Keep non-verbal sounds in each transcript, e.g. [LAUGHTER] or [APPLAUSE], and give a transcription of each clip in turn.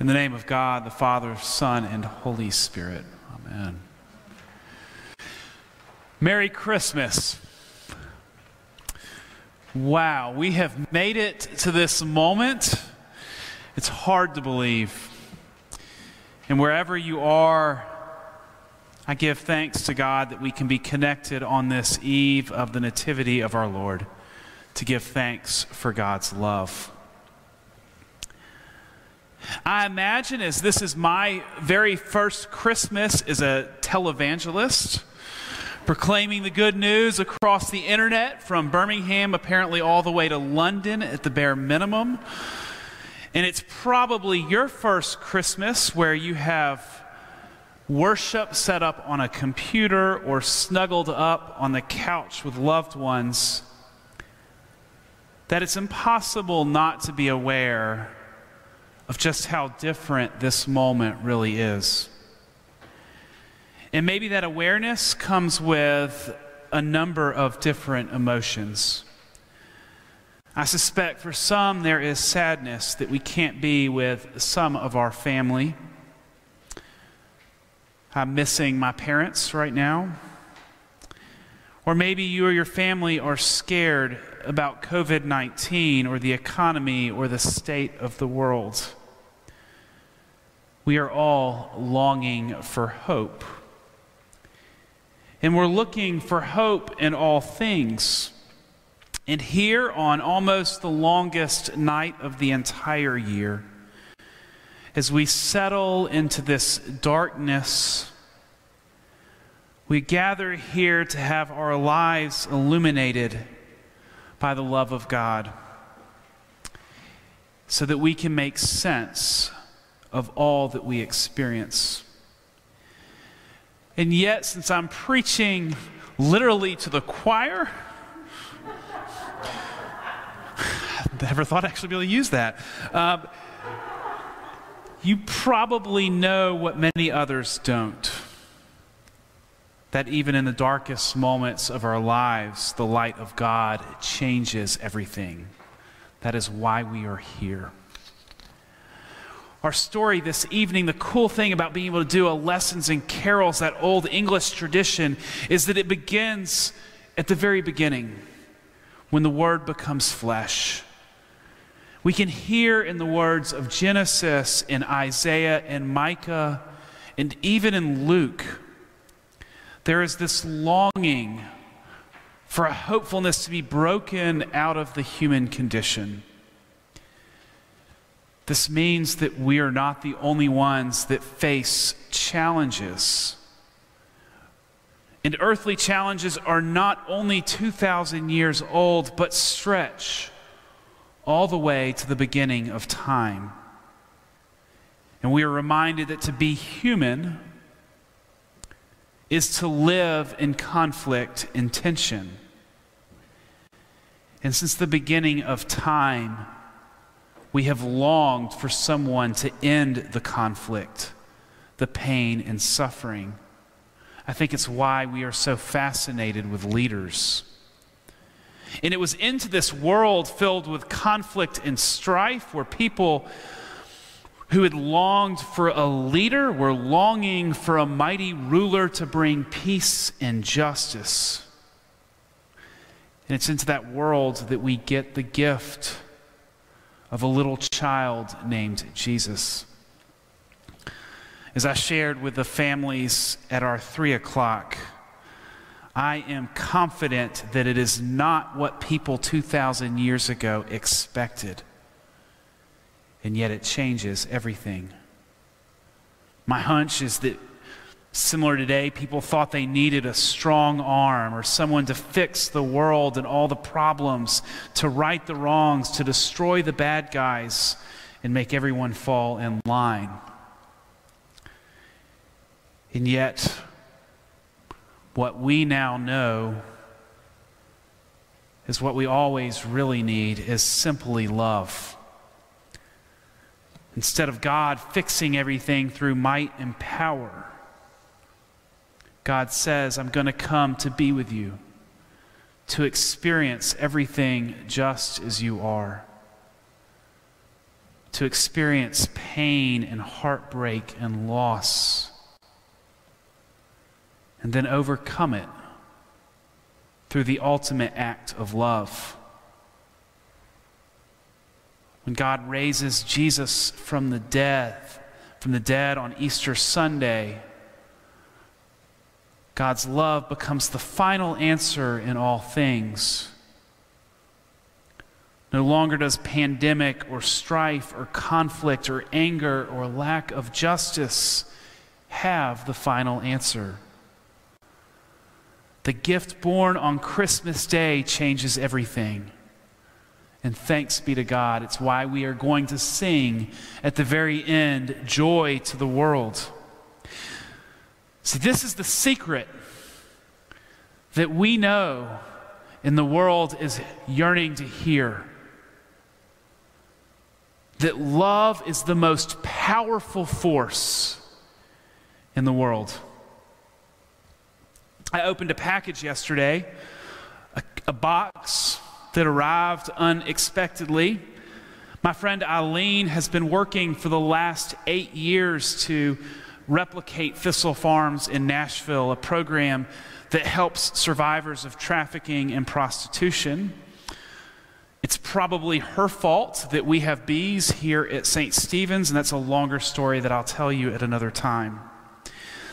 In the name of God, the Father, Son, and Holy Spirit. Amen. Merry Christmas. Wow, we have made it to this moment. It's hard to believe. And wherever you are, I give thanks to God that we can be connected on this eve of the Nativity of our Lord to give thanks for God's love. I imagine as this is my very first Christmas as a televangelist, proclaiming the good news across the internet from Birmingham, apparently all the way to London at the bare minimum. And it's probably your first Christmas where you have worship set up on a computer or snuggled up on the couch with loved ones. That it's impossible not to be aware of just how different this moment really is. And maybe that awareness comes with a number of different emotions. I suspect for some there is sadness that we can't be with some of our family. I'm missing my parents right now. Or maybe you or your family are scared about COVID 19 or the economy or the state of the world. We are all longing for hope. And we're looking for hope in all things. And here, on almost the longest night of the entire year, as we settle into this darkness, we gather here to have our lives illuminated by the love of God so that we can make sense of all that we experience. And yet, since I'm preaching literally to the choir, I [LAUGHS] never thought I'd actually be able to use that. Um, you probably know what many others don't. That even in the darkest moments of our lives, the light of God changes everything. That is why we are here our story this evening, the cool thing about being able to do a lessons and carols, that old English tradition, is that it begins at the very beginning when the Word becomes flesh. We can hear in the words of Genesis, in Isaiah, in Micah, and even in Luke, there is this longing for a hopefulness to be broken out of the human condition. This means that we are not the only ones that face challenges. And earthly challenges are not only 2,000 years old, but stretch all the way to the beginning of time. And we are reminded that to be human is to live in conflict and tension. And since the beginning of time, we have longed for someone to end the conflict, the pain, and suffering. I think it's why we are so fascinated with leaders. And it was into this world filled with conflict and strife where people who had longed for a leader were longing for a mighty ruler to bring peace and justice. And it's into that world that we get the gift of a little child named Jesus. As I shared with the families at our three o'clock, I am confident that it is not what people 2,000 years ago expected. And yet it changes everything. My hunch is that Similar today, people thought they needed a strong arm or someone to fix the world and all the problems, to right the wrongs, to destroy the bad guys, and make everyone fall in line. And yet, what we now know is what we always really need is simply love. Instead of God fixing everything through might and power, God says, I'm going to come to be with you, to experience everything just as you are. to experience pain and heartbreak and loss, and then overcome it through the ultimate act of love. When God raises Jesus from the dead, from the dead on Easter Sunday, God's love becomes the final answer in all things. No longer does pandemic or strife or conflict or anger or lack of justice have the final answer. The gift born on Christmas Day changes everything. And thanks be to God. It's why we are going to sing at the very end joy to the world. See, this is the secret that we know and the world is yearning to hear. That love is the most powerful force in the world. I opened a package yesterday, a, a box that arrived unexpectedly. My friend Eileen has been working for the last eight years to replicate Thistle Farms in Nashville, a program that helps survivors of trafficking and prostitution. It's probably her fault that we have bees here at St. Stephen's, and that's a longer story that I'll tell you at another time.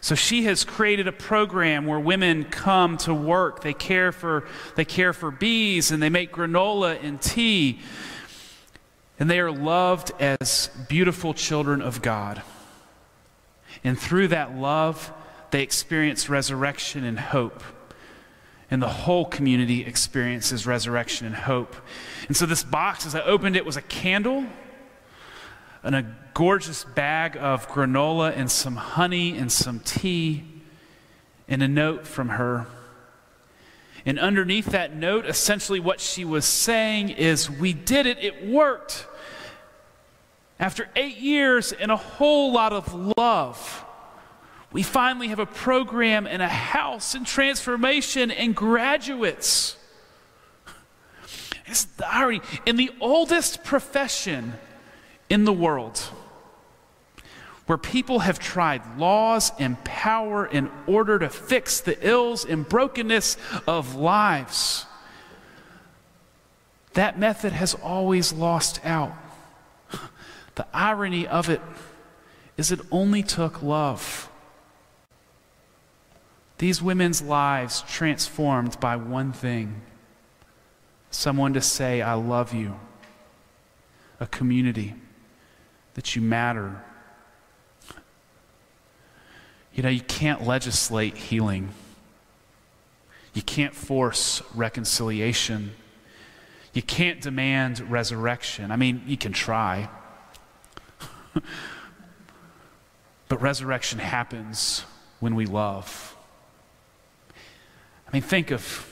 So she has created a program where women come to work. They care for, they care for bees and they make granola and tea. And they are loved as beautiful children of God. And through that love, they experience resurrection and hope. And the whole community experiences resurrection and hope. And so, this box, as I opened it, was a candle and a gorgeous bag of granola and some honey and some tea and a note from her. And underneath that note, essentially what she was saying is, We did it, it worked. After eight years and a whole lot of love, we finally have a program and a house and transformation and graduates. [LAUGHS] It's the irony. In the oldest profession in the world where people have tried laws and power in order to fix the ills and brokenness of lives. That method has always lost out. The irony of it is it only took love. These women's lives transformed by one thing someone to say, I love you, a community that you matter. You know, you can't legislate healing. You can't force reconciliation. You can't demand resurrection. I mean, you can try. [LAUGHS] but resurrection happens when we love. I mean, think of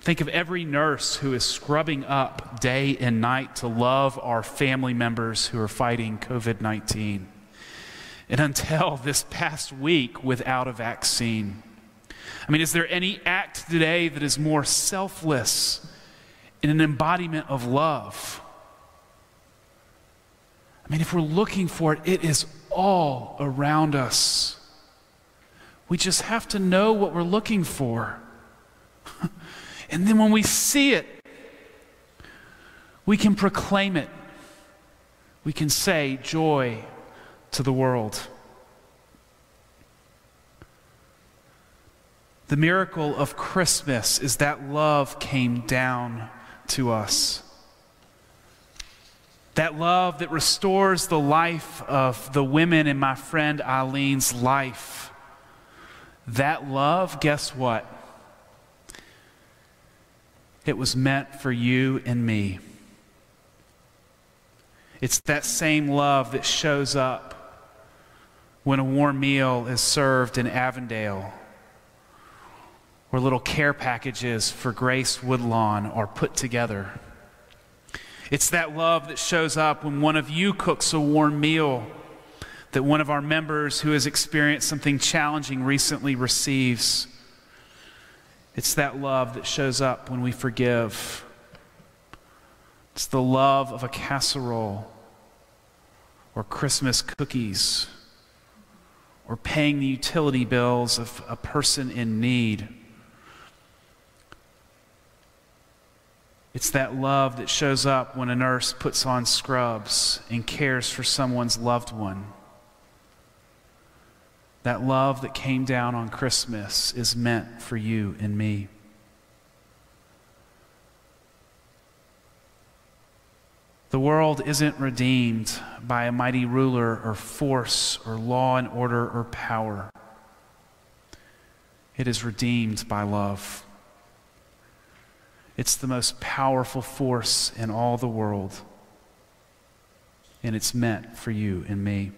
Think of every nurse who is scrubbing up day and night to love our family members who are fighting COVID 19. And until [LAUGHS] this past week without a vaccine. I mean, is there any act today that is more selfless in an embodiment of love? I mean, if we're looking for it, it is all around us. We just have to know what we're looking for. [LAUGHS] And then when we see it, we can proclaim it. We can say joy to the world. The miracle of Christmas is that love came down to us. That love that restores the life of the women in my friend Eileen's life. That love, guess what? It was meant for you and me. It's that same love that shows up when a warm meal is served in Avondale, or little care packages for Grace Woodlawn are put together. It's that love that shows up when one of you cooks a warm meal that one of our members who has experienced something challenging recently receives. It's that love that shows up when we forgive. It's the love of a casserole or Christmas cookies or paying the utility bills of a person in need. It's that love that shows up when a nurse puts on scrubs and cares for someone's loved one. That love that came down on Christmas is meant for you and me. The world isn't redeemed by a mighty ruler or force or law and order or power. It is redeemed by love. It's the most powerful force in all the world, and it's meant for you and me.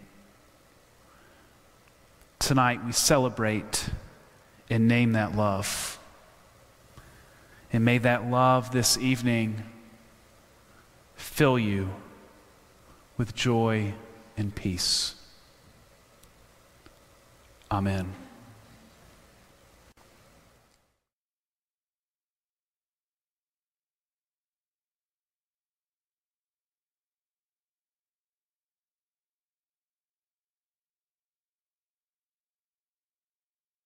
Tonight we celebrate and name that love. And may that love this evening fill you with joy and peace. Amen.